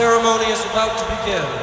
ceremony is about to begin.